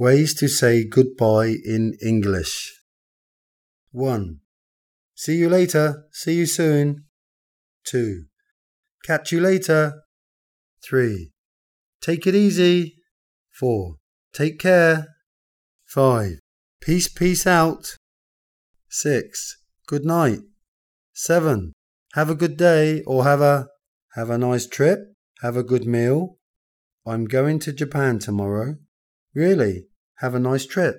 Ways to say goodbye in English. 1. See you later. See you soon. 2. Catch you later. 3. Take it easy. 4. Take care. 5. Peace, peace out. 6. Good night. 7. Have a good day or have a have a nice trip. Have a good meal. I'm going to Japan tomorrow. Really? Have a nice trip.